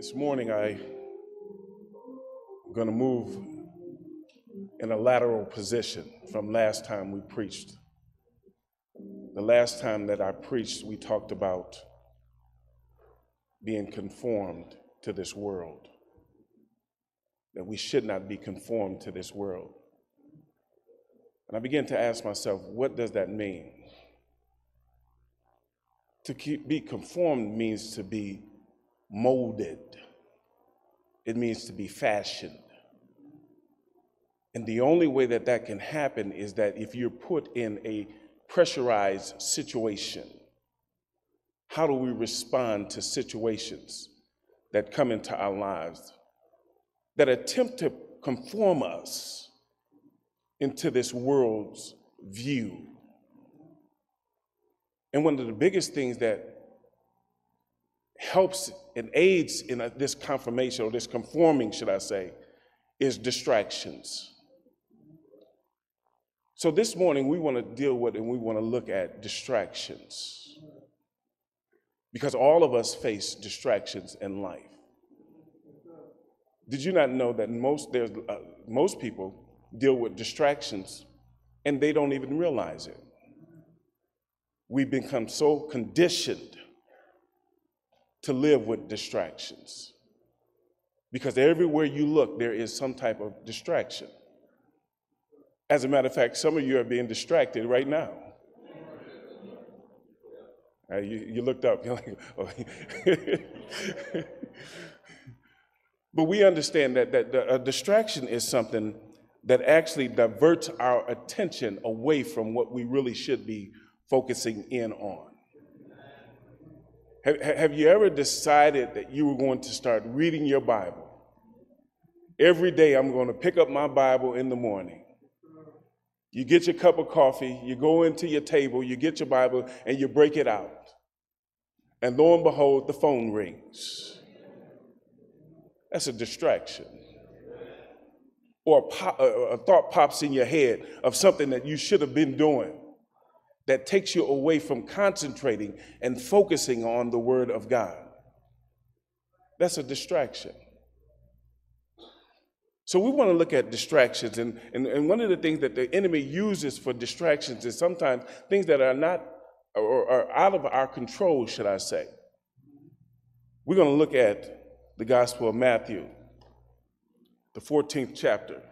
This morning, I, am going to move in a lateral position from last time we preached. The last time that I preached, we talked about being conformed to this world, that we should not be conformed to this world. And I began to ask myself, what does that mean? To keep, be conformed means to be molded, it means to be fashioned. And the only way that that can happen is that if you're put in a pressurized situation, how do we respond to situations that come into our lives that attempt to conform us into this world's view? And one of the biggest things that helps and aids in a, this confirmation or this conforming, should I say, is distractions. So this morning we want to deal with and we want to look at distractions. Because all of us face distractions in life. Did you not know that most there's uh, most people deal with distractions and they don't even realize it? We've become so conditioned to live with distractions. Because everywhere you look, there is some type of distraction. As a matter of fact, some of you are being distracted right now. Uh, you, you, looked up. You're like, oh. but we understand that, that a distraction is something that actually diverts our attention away from what we really should be focusing in on. Have, have you ever decided that you were going to start reading your Bible? Every day I'm going to pick up my Bible in the morning. You get your cup of coffee, you go into your table, you get your Bible, and you break it out. And lo and behold, the phone rings. That's a distraction. Or a, pop, a, thought pops in your head of something that you should have been doing that takes you away from concentrating and focusing on the Word of God. That's a distraction. So we want to look at distractions, and, and, and one of the things that the enemy uses for distractions is sometimes things that are not or are out of our control, should I say. We're going to look at the Gospel of Matthew, the 14th chapter.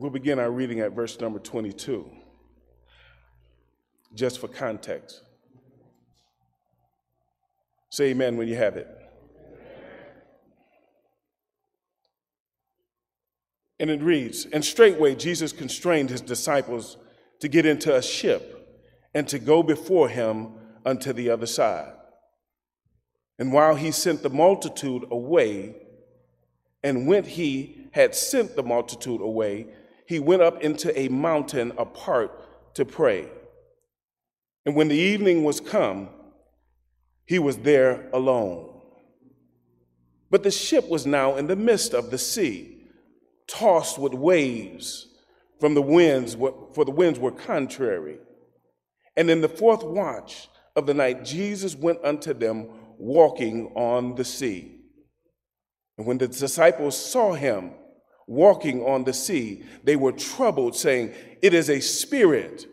We'll begin our reading at verse number 22, just for context. Say amen when you have it. And it reads And straightway Jesus constrained his disciples to get into a ship and to go before him unto the other side. And while he sent the multitude away, and when he had sent the multitude away, he went up into a mountain apart to pray. And when the evening was come, he was there alone. But the ship was now in the midst of the sea, tossed with waves from the winds, for the winds were contrary. And in the fourth watch of the night, Jesus went unto them walking on the sea. And when the disciples saw him, walking on the sea, they were troubled, saying, It is a spirit.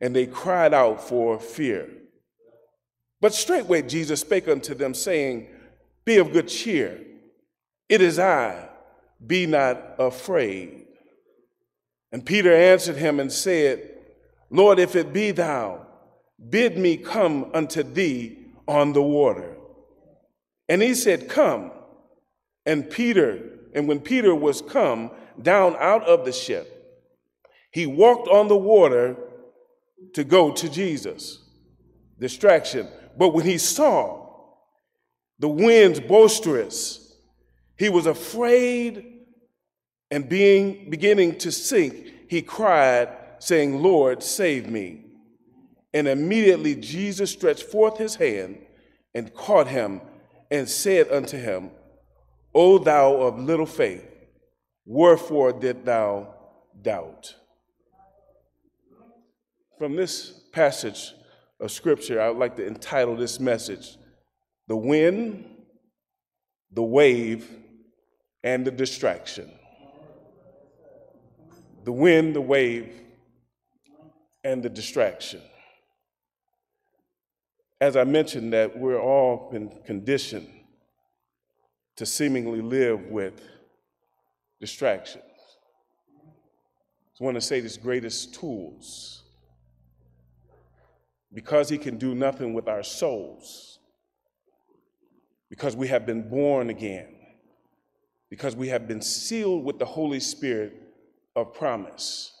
And they cried out for fear. But straightway Jesus spake unto them, saying, Be of good cheer. It is I. Be not afraid. And Peter answered him and said, Lord, if it be thou, bid me come unto thee on the water. And he said, Come. And Peter and when Peter was come down out of the ship, he walked on the water to go to Jesus. Distraction. But when he saw the winds boisterous, he was afraid and being beginning to sink, he cried, saying, Lord, save me. And immediately Jesus stretched forth his hand and caught him and said unto him, O thou of little faith, wherefore did thou doubt? from this passage of Scripture, I would like to entitle this message The Wind, the Wave, and the Distraction. The wind, the wave, and the distraction. As I mentioned, that we're all been conditioned to seemingly live with distractions. I want to say this greatest tools because he can do nothing with our souls, because we have been born again, because we have been sealed with the Holy Spirit of promise.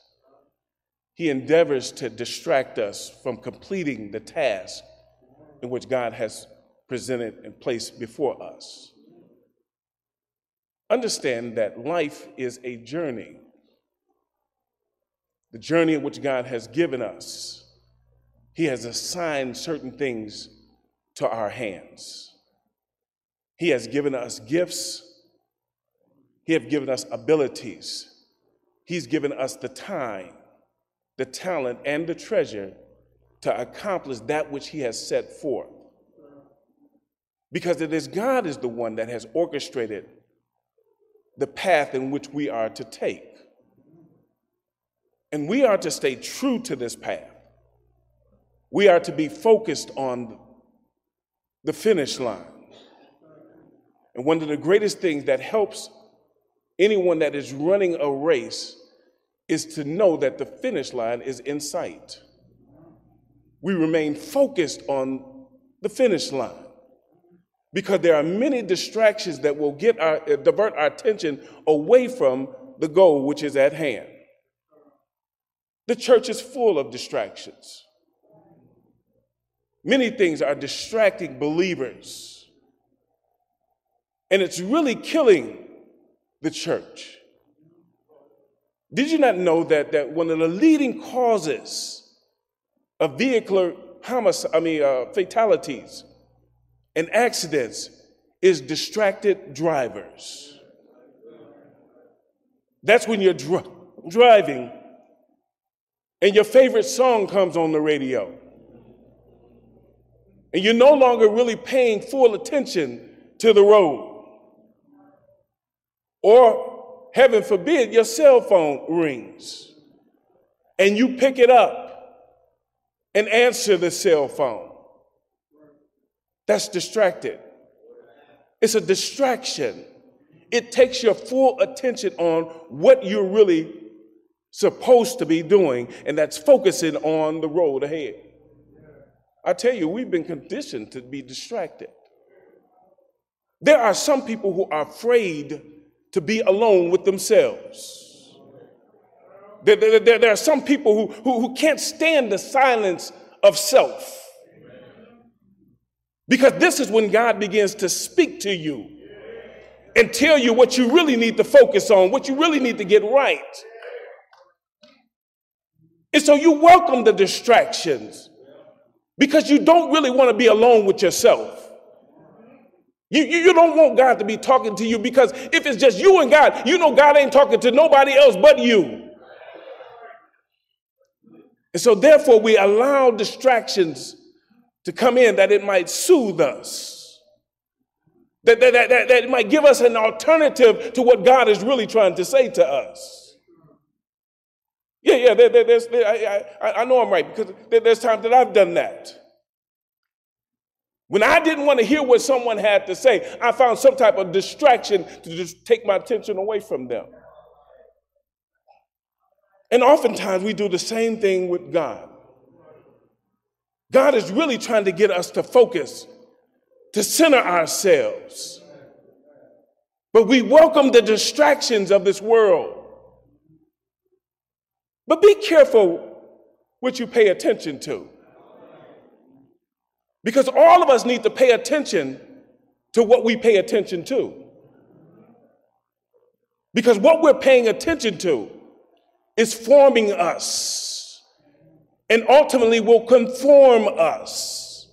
He endeavors to distract us from completing the task in which God has presented and placed before us. Understand that life is a journey, the journey in which God has given us he has assigned certain things to our hands. He has given us gifts. He has given us abilities. He's given us the time, the talent, and the treasure to accomplish that which He has set forth. Because it is God is the one that has orchestrated the path in which we are to take. And we are to stay true to this path. We are to be focused on the finish line. And one of the greatest things that helps anyone that is running a race is to know that the finish line is in sight. We remain focused on the finish line because there are many distractions that will get our, divert our attention away from the goal which is at hand. The church is full of distractions. Many things are distracting believers. And it's really killing the church. Did you not know that, that one of the leading causes of vehicular homicide, I mean, uh, fatalities and accidents is distracted drivers? That's when you're dr- driving and your favorite song comes on the radio and you're no longer really paying full attention to the road. Or, heaven forbid, your cell phone rings and you pick it up and answer the cell phone. That's distracted. It's a distraction. It takes your full attention on what you're really supposed to be doing, and that's focusing on the road ahead. I tell you, we've been conditioned to be distracted. There are some people who are afraid to be alone with themselves. There, there, there, there are some people who, who, who can't stand the silence of self. Because this is when God begins to speak to you and tell you what you really need to focus on, what you really need to get right. And so you welcome the distractions because you don't really want to be alone with yourself. You, you, you, don't want God to be talking to you because if it's just you and God, you know God ain't talking to nobody else but you. And so, therefore, we allow distractions to come in that it might soothe us, that, that, that, that, it might give us an alternative to what God is really trying to say to us. Yeah, yeah, there, there, there's, there, I, I, I, know I'm right because there, there's times that I've done that. When I didn't want to hear what someone had to say, I found some type of distraction to just take my attention away from them. And oftentimes we do the same thing with God. God is really trying to get us to focus, to center ourselves. But we welcome the distractions of this world. But be careful what you pay attention to. Because all of us need to pay attention to what we pay attention to. Because what we're paying attention to is forming us and ultimately will conform us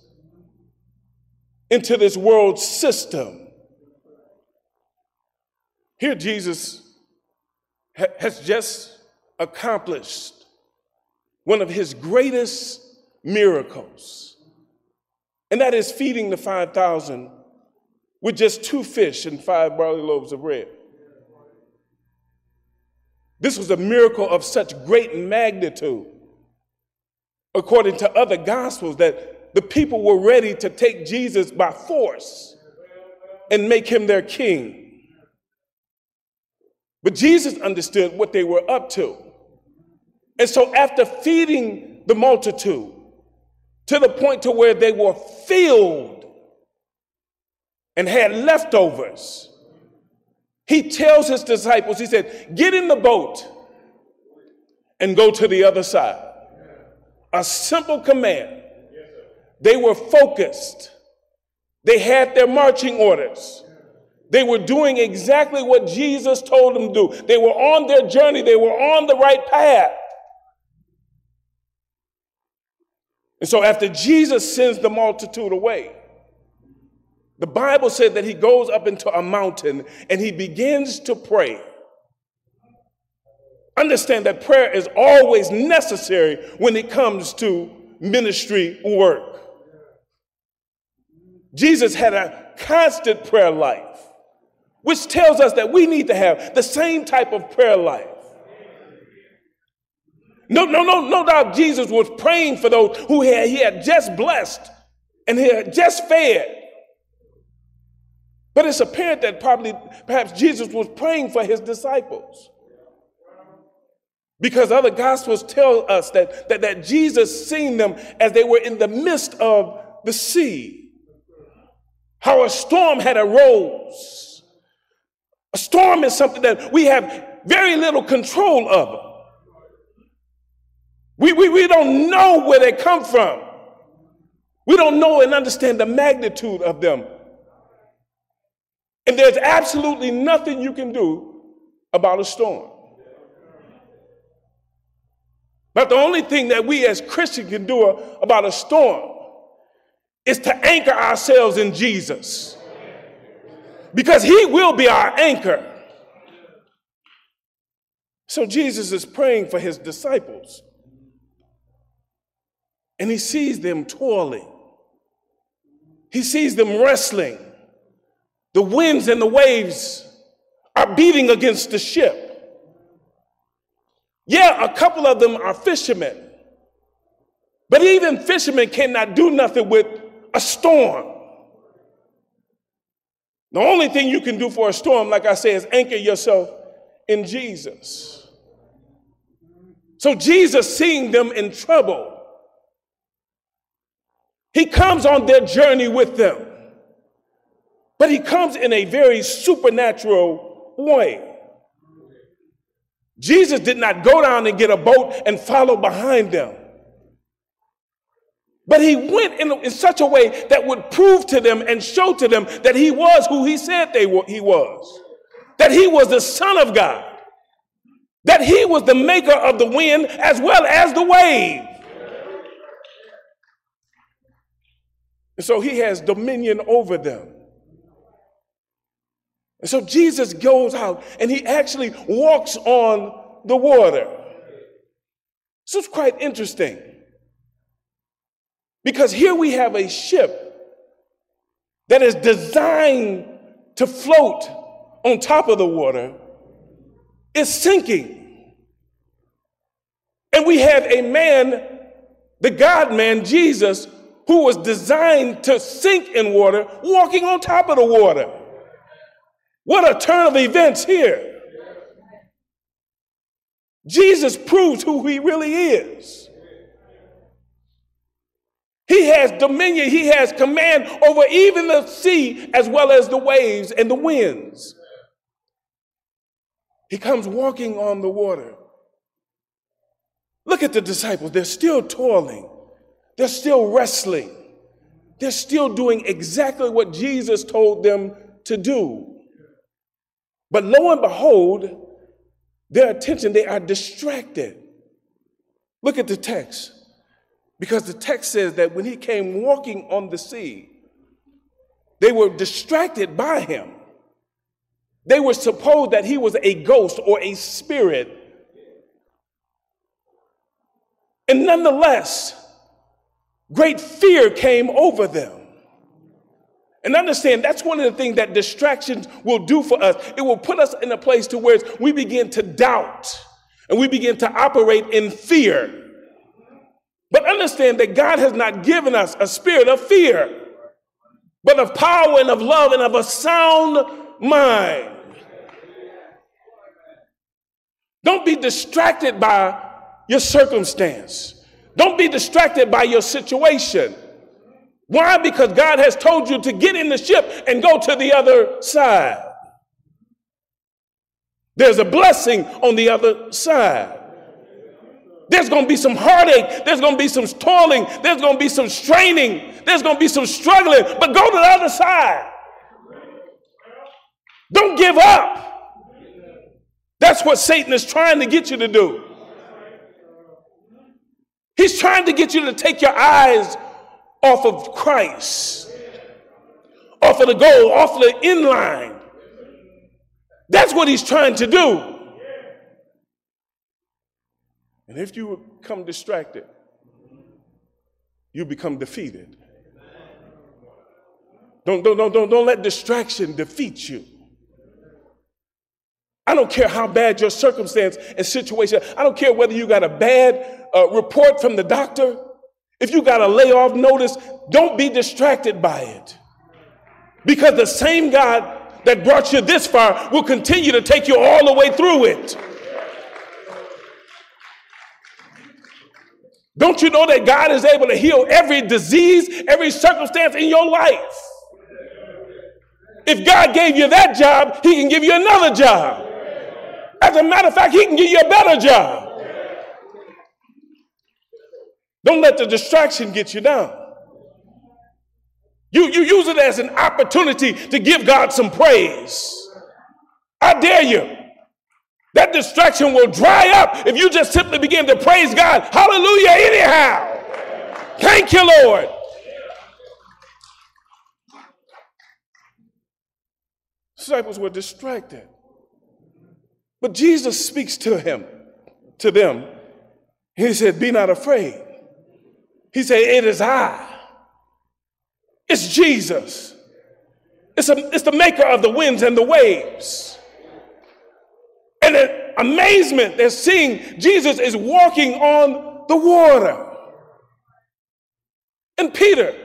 into this world system. Here, Jesus has just accomplished one of his greatest miracles, and that is feeding the 5,000 with just two fish and five barley loaves of bread. This was a miracle of such great magnitude, according to other gospels, that the people were ready to take Jesus by force and make him their king. But Jesus understood what they were up to. And so after feeding the multitude to the point to where they were filled and had leftovers, he tells his disciples, he said, get in the boat and go to the other side. A simple command. They were focused. They had their marching orders. They were doing exactly what Jesus told them to do. They were on their journey. They were on the right path. And so after Jesus sends the multitude away, the Bible said that he goes up into a mountain and he begins to pray. Understand that prayer is always necessary when it comes to ministry work. Jesus had a constant prayer life, which tells us that we need to have the same type of prayer life. No, no, no, no doubt Jesus was praying for those who he had, he had just blessed and he had just fed. But it's apparent that probably, perhaps Jesus was praying for his disciples. Because other gospels tell us that, that, that Jesus seen them as they were in the midst of the sea. How a storm had arose. A storm is something that we have very little control of. We, we, we don't know where they come from. We don't know and understand the magnitude of them. And there's absolutely nothing you can do about a storm. But the only thing that we as Christians can do about a storm is to anchor ourselves in Jesus. Because he will be our anchor. So Jesus is praying for his disciples. And he sees them toiling. He sees them wrestling. The winds and the waves are beating against the ship. Yeah, a couple of them are fishermen. But even fishermen cannot do nothing with a storm. The only thing you can do for a storm, like I say, is anchor yourself in Jesus. So Jesus, seeing them in trouble, he comes on their journey with them. But he comes in a very supernatural way. Jesus did not go down and get a boat and follow behind them. But he went in, in, such a way that would prove to them and show to them that he was who he said they were, he was. That he was the Son of God. That he was the maker of the wind as well as the wave. And so he has dominion over them. And so Jesus goes out and he actually walks on the water. So it's quite interesting. Because here we have a ship that is designed to float on top of the water, is sinking. And we have a man, the God man, Jesus, who was designed to sink in water, walking on top of the water. What a turn of events here. Jesus proves who he really is. He has dominion, he has command over even the sea as well as the waves and the winds. He comes walking on the water. Look at the disciples, they're still toiling. They're still wrestling. They're still doing exactly what Jesus told them to do. But lo and behold, their attention, they are distracted. Look at the text. Because the text says that when he came walking on the sea, they were distracted by him. They were supposed that he was a ghost or a spirit And nonetheless, great fear came over them. And understand that's one of the things that distractions will do for us. It will put us in a place to where we begin to doubt and we begin to operate in fear. But understand that God has not given us a spirit of fear, but of power and of love and of a sound mind. Don't be distracted by your circumstance. Don't be distracted by your situation. Why? Because God has told you to get in the ship and go to the other side. There's a blessing on the other side. There's going to be some heartache. There's going to be some toiling. There's going to be some straining. There's going to be some struggling. But go to the other side. Don't give up. That's what Satan is trying to get you to do. He's trying to get you to take your eyes off of Christ, off of the goal, off of the inline. That's what he's trying to do. And if you become distracted, you become defeated. Don't, don't, don't, don't, don't let distraction defeat you. I don't care how bad your circumstance and situation. I don't care whether you got a bad uh, report from the doctor. If you got a layoff notice, don't be distracted by it. Because the same God that brought you this far will continue to take you all the way through it. Don't you know that God is able to heal every disease, every circumstance in your life? If God gave you that job, He can give you another job. As a matter of fact, He can give you a better job. Don't let the distraction get you down. You, you use it as an opportunity to give God some praise. I dare you. That distraction will dry up if you just simply begin to praise God. Hallelujah, anyhow. Thank you, Lord. Disciples were distracted. But Jesus speaks to him, to them. He said, Be not afraid. He said, It is I. It's Jesus. It's, a, it's the maker of the winds and the waves. And in amazement, they're seeing Jesus is walking on the water. And Peter,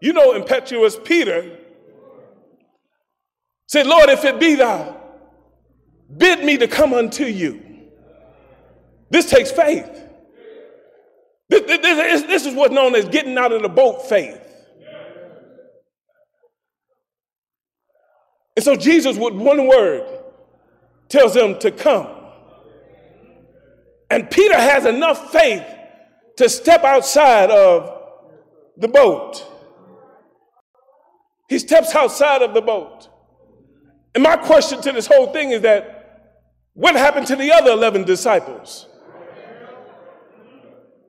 you know, impetuous Peter said, Lord, if it be thou, bid me to come unto you. This takes faith. This, this, this, is what's known as getting out of the boat faith. And so Jesus, with one word, tells them to come. And Peter has enough faith to step outside of the boat. He steps outside of the boat. And my question to this whole thing is that what happened to the other 11 disciples?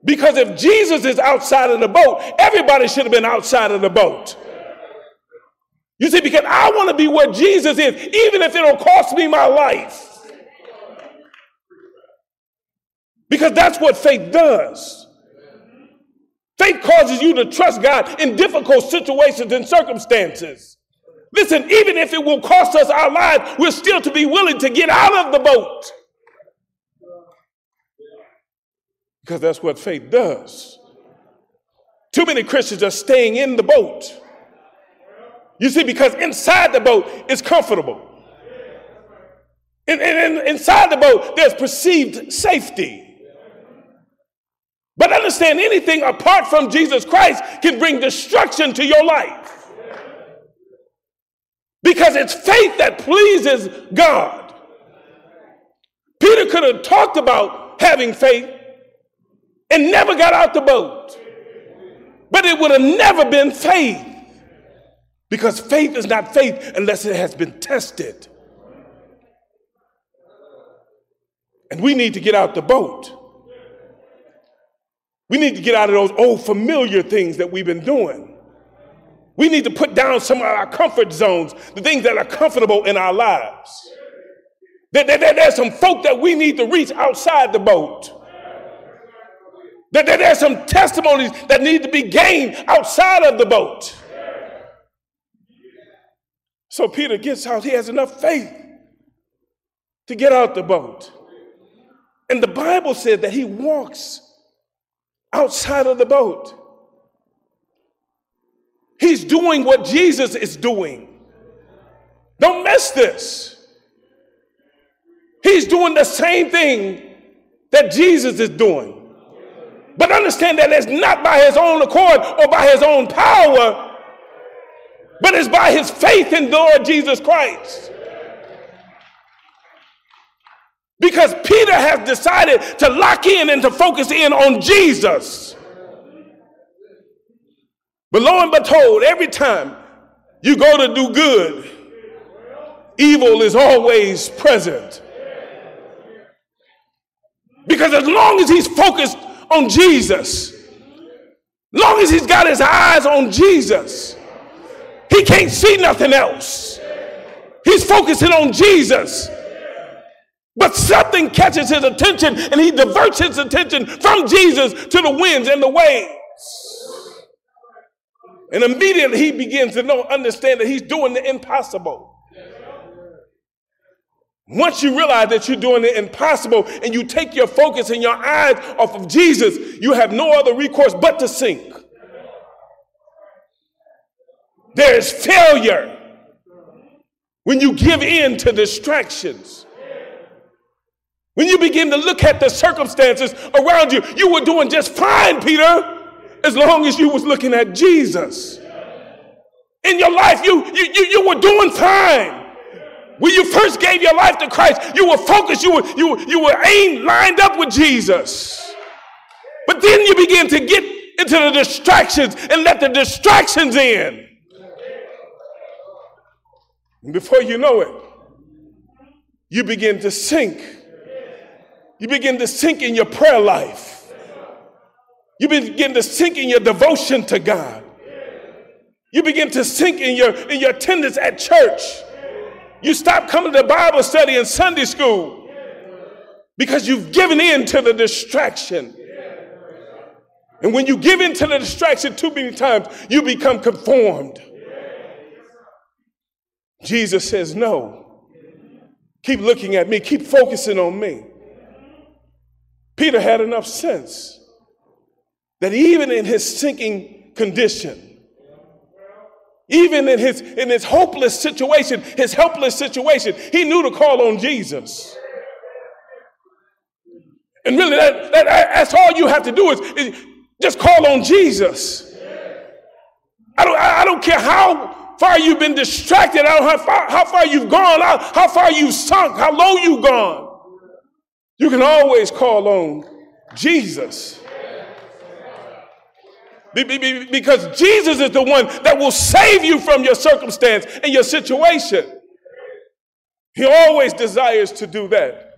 Because if Jesus is outside of the boat, everybody should have been outside of the boat. You see, because I want to be where Jesus is, even if it'll cost me my life. Because that's what faith does. Faith causes you to trust God in difficult situations and circumstances. Listen, even if it will cost us our lives, we're still to be willing to get out of the boat. Because that's what faith does. Too many Christians are staying in the boat you see, because inside the boat is comfortable. And, and inside the boat, there's perceived safety. But understand anything apart from Jesus Christ can bring destruction to your life. Because it's faith that pleases God. Peter could have talked about having faith and never got out the boat. But it would have never been faith. Because faith is not faith unless it has been tested. And we need to get out the boat. We need to get out of those old familiar things that we've been doing. We need to put down some of our comfort zones, the things that are comfortable in our lives. There, there, there's some folk that we need to reach outside the boat. That, that there's some testimonies that need to be gained outside of the boat. So Peter gets out. He has enough faith to get out the boat. And the Bible said that he walks outside of the boat. He's doing what Jesus is doing. Don't miss this. He's doing the same thing that Jesus is doing. But understand that it's not by his own accord or by his own power, but it's by his faith in the Lord Jesus Christ. Because Peter has decided to lock in and to focus in on Jesus. But lo and behold, every time you go to do good, evil is always present. Because as long as he's focused on Jesus, long as he's got his eyes on Jesus, he can't see nothing else. He's focusing on Jesus. But something catches his attention and he diverts his attention from Jesus to the winds and the waves. And immediately he begins to know, understand that he's doing the impossible. Once you realize that you're doing the impossible and you take your focus and your eyes off of Jesus, you have no other recourse but to sink. There is failure when you give in to distractions. When you begin to look at the circumstances around you, you were doing just fine, Peter as long as you was looking at Jesus. In your life, you, you, you, you were doing fine. When you first gave your life to Christ, you were focused, you were, you, you were aimed, lined up with Jesus. But then you begin to get into the distractions and let the distractions in. And before you know it, you begin to sink. You begin to sink in your prayer life. You begin to sink in your devotion to God. You begin to sink in your, in your attendance at church. You stop coming to Bible study and Sunday school because you've given in to the distraction. And when you give in to the distraction too many times, you become conformed. Jesus says, No. Keep looking at me, keep focusing on me. Peter had enough sense that even in his sinking condition, even in his, in his hopeless situation, his helpless situation, he knew to call on Jesus. And really, that, that, that's all you have to do is, is just call on Jesus. I don't, I don't care how far you've been distracted, I don't how far, how far you've gone, how, how far you've sunk, how low you've gone. You can always call on Jesus. Because Jesus is the one that will save you from your circumstance and your situation. He always desires to do that.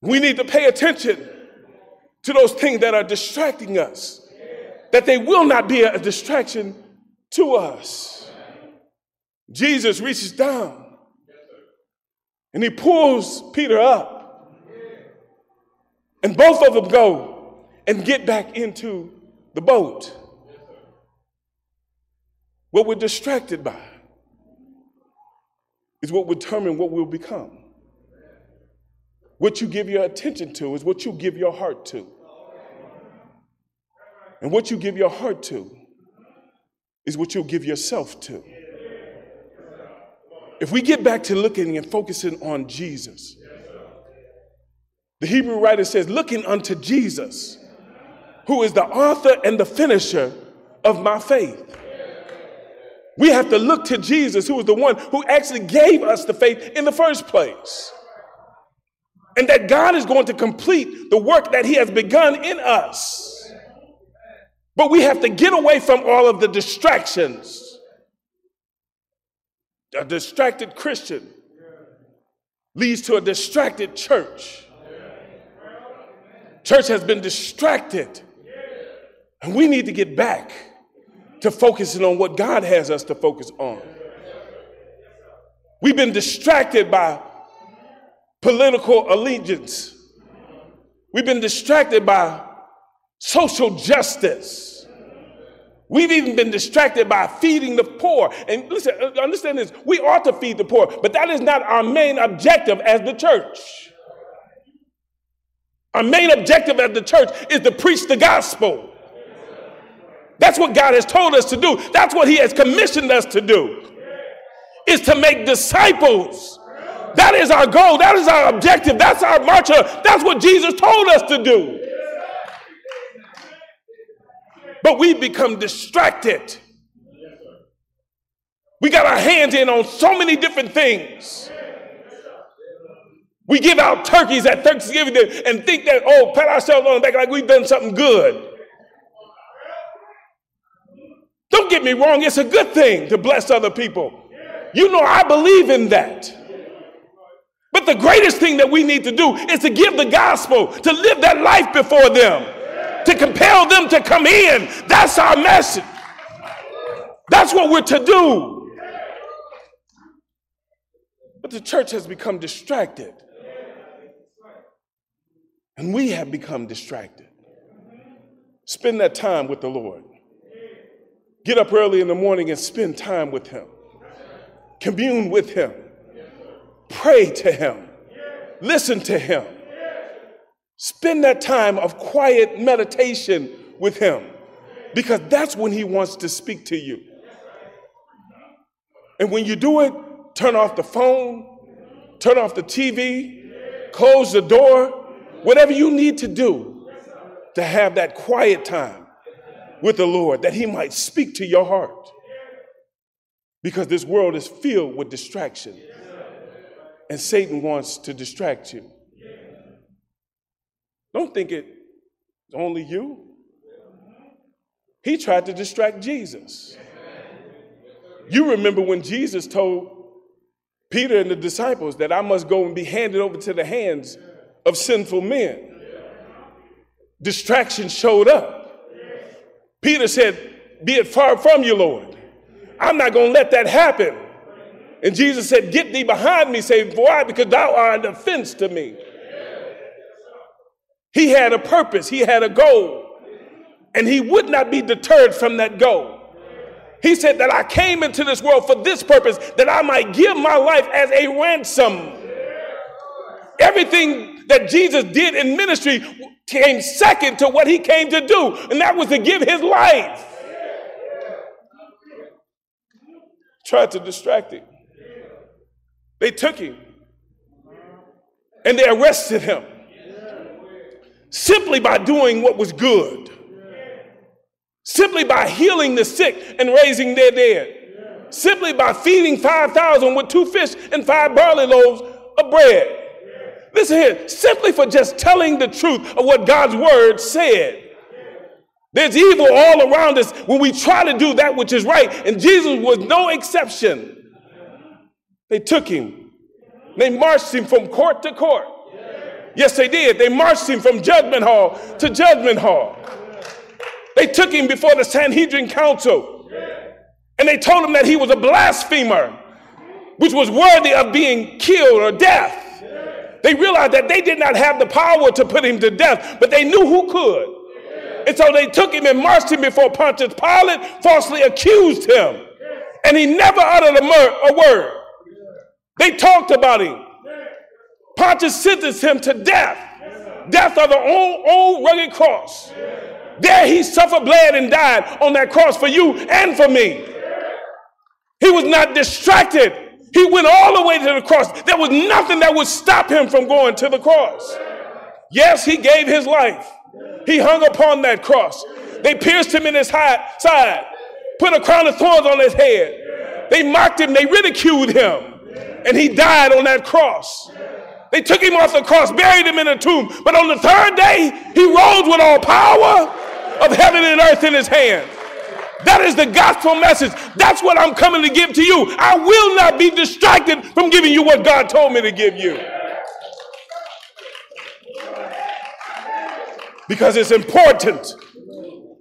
We need to pay attention to those things that are distracting us, that they will not be a distraction to us. Jesus reaches down and he pulls Peter up, and both of them go and get back into the boat. What we're distracted by is what will determine what we'll become. What you give your attention to is what you give your heart to. And what you give your heart to is what you'll give yourself to. If we get back to looking and focusing on Jesus, the Hebrew writer says, looking unto Jesus who is the author and the finisher of my faith. We have to look to Jesus, who is the one who actually gave us the faith in the first place. And that God is going to complete the work that He has begun in us. But we have to get away from all of the distractions. A distracted Christian leads to a distracted church. Church has been distracted and we need to get back to focusing on what God has us to focus on. We've been distracted by political allegiance. We've been distracted by social justice. We've even been distracted by feeding the poor. And listen, uh, understand this we ought to feed the poor, but that is not our main objective as the church. Our main objective as the church is to preach the gospel. That's what God has told us to do. That's what He has commissioned us to do. Is to make disciples. That is our goal. That is our objective. That's our marcher. That's what Jesus told us to do. But we've become distracted. We got our hands in on so many different things. We give out turkeys at Thanksgiving and think that, oh, pat ourselves on the back like we've done something good. Don't get me wrong, it's a good thing to bless other people. You know, I believe in that. But the greatest thing that we need to do is to give the gospel, to live that life before them, to compel them to come in. That's our message. That's what we're to do. But the church has become distracted. And we have become distracted. Spend that time with the Lord. Get up early in the morning and spend time with Him. Commune with Him. Pray to Him. Listen to Him. Spend that time of quiet meditation with Him because that's when He wants to speak to you. And when you do it, turn off the phone, turn off the TV, close the door, whatever you need to do to have that quiet time with the Lord, that He might speak to your heart. Because this world is filled with distraction, and Satan wants to distract you. Don't think it's only you. He tried to distract Jesus. You remember when Jesus told Peter and the disciples that I must go and be handed over to the hands of sinful men. Distraction showed up. Peter said, Be it far from you, Lord. I'm not going to let that happen. And Jesus said, Get thee behind me, Satan. Why? Because thou art an offense to me. He had a purpose, he had a goal, and he would not be deterred from that goal. He said that I came into this world for this purpose, that I might give my life as a ransom. Everything that Jesus did in ministry came second to what he came to do, and that was to give his life. Tried to distract him. They took him and they arrested him simply by doing what was good, simply by healing the sick and raising their dead, simply by feeding 5,000 with two fish and five barley loaves of bread. Listen here, simply for just telling the truth of what God's word said. There's evil all around us when we try to do that which is right, and Jesus was no exception. They took him, they marched him from court to court. Yes, they did. They marched him from judgment hall to judgment hall. They took him before the Sanhedrin council, and they told him that he was a blasphemer, which was worthy of being killed or death. They realized that they did not have the power to put him to death, but they knew who could. And so they took him and marched him before Pontius Pilate, falsely accused him. And he never uttered a, mur- a word. They talked about him. Pontius sentenced him to death death of the old, old rugged cross. There he suffered, bled, and died on that cross for you and for me. He was not distracted he went all the way to the cross. There was nothing that would stop him from going to the cross. Yes, he gave his life. He hung upon that cross. They pierced him in his side, put a crown of thorns on his head. They mocked him, they ridiculed him, and he died on that cross. They took him off the cross, buried him in a tomb, but on the third day, he rose with all power of heaven and earth in his hands. That is the gospel message. That's what I'm coming to give to you. I will not be distracted from giving you what God told me to give you. Because it's important.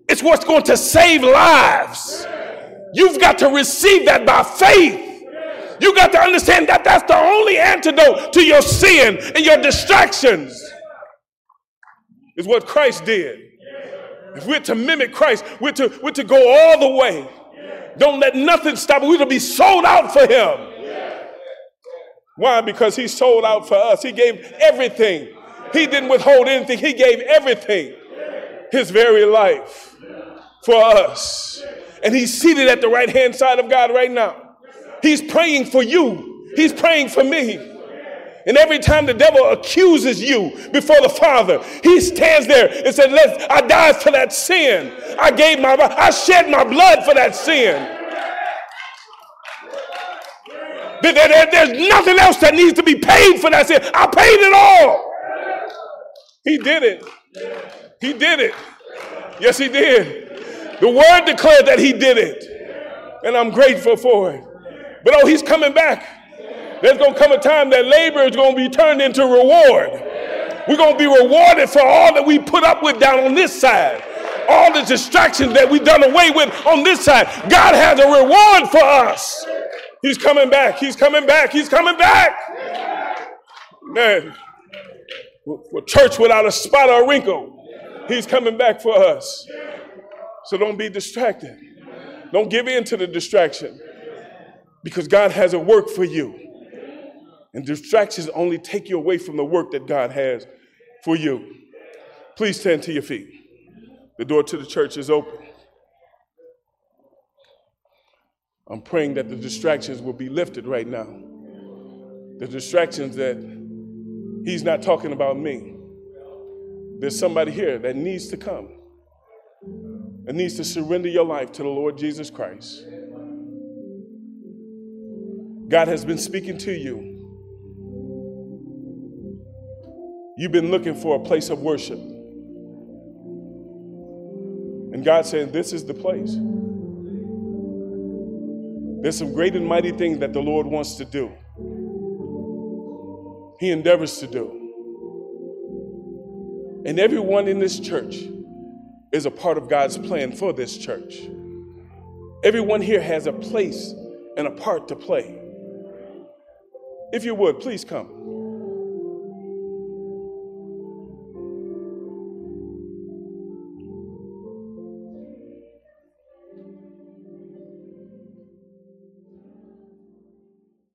It's what's going to save lives. You've got to receive that by faith. You got to understand that that's the only antidote to your sin and your distractions. Is what Christ did. If we're to mimic Christ, we're to, we're to go all the way. Don't let nothing stop. We're to be sold out for Him. Why? Because He sold out for us. He gave everything. He didn't withhold anything. He gave everything. His very life for us. And He's seated at the right hand side of God right now. He's praying for you. He's praying for me. And every time the devil accuses you before the Father, he stands there and says, Let I died for that sin. I gave my I shed my blood for that sin. There's nothing else that needs to be paid for that sin. I paid it all. He did it. He did it. Yes, he did. The word declared that he did it. And I'm grateful for it. But oh, he's coming back. There's going to come a time that labor is going to be turned into reward. We're going to be rewarded for all that we put up with down on this side. All the distractions that we've done away with on this side. God has a reward for us. He's coming back. He's coming back. He's coming back. Man, a church without a spot or a wrinkle. He's coming back for us. So don't be distracted. Don't give in to the distraction because God has a work for you. And distractions only take you away from the work that God has for you. Please stand to your feet. The door to the church is open. I'm praying that the distractions will be lifted right now. The distractions that He's not talking about me. There's somebody here that needs to come and needs to surrender your life to the Lord Jesus Christ. God has been speaking to you. You've been looking for a place of worship. And God said, This is the place. There's some great and mighty things that the Lord wants to do. He endeavors to do. And everyone in this church is a part of God's plan for this church. Everyone here has a place and a part to play. If you would, please come.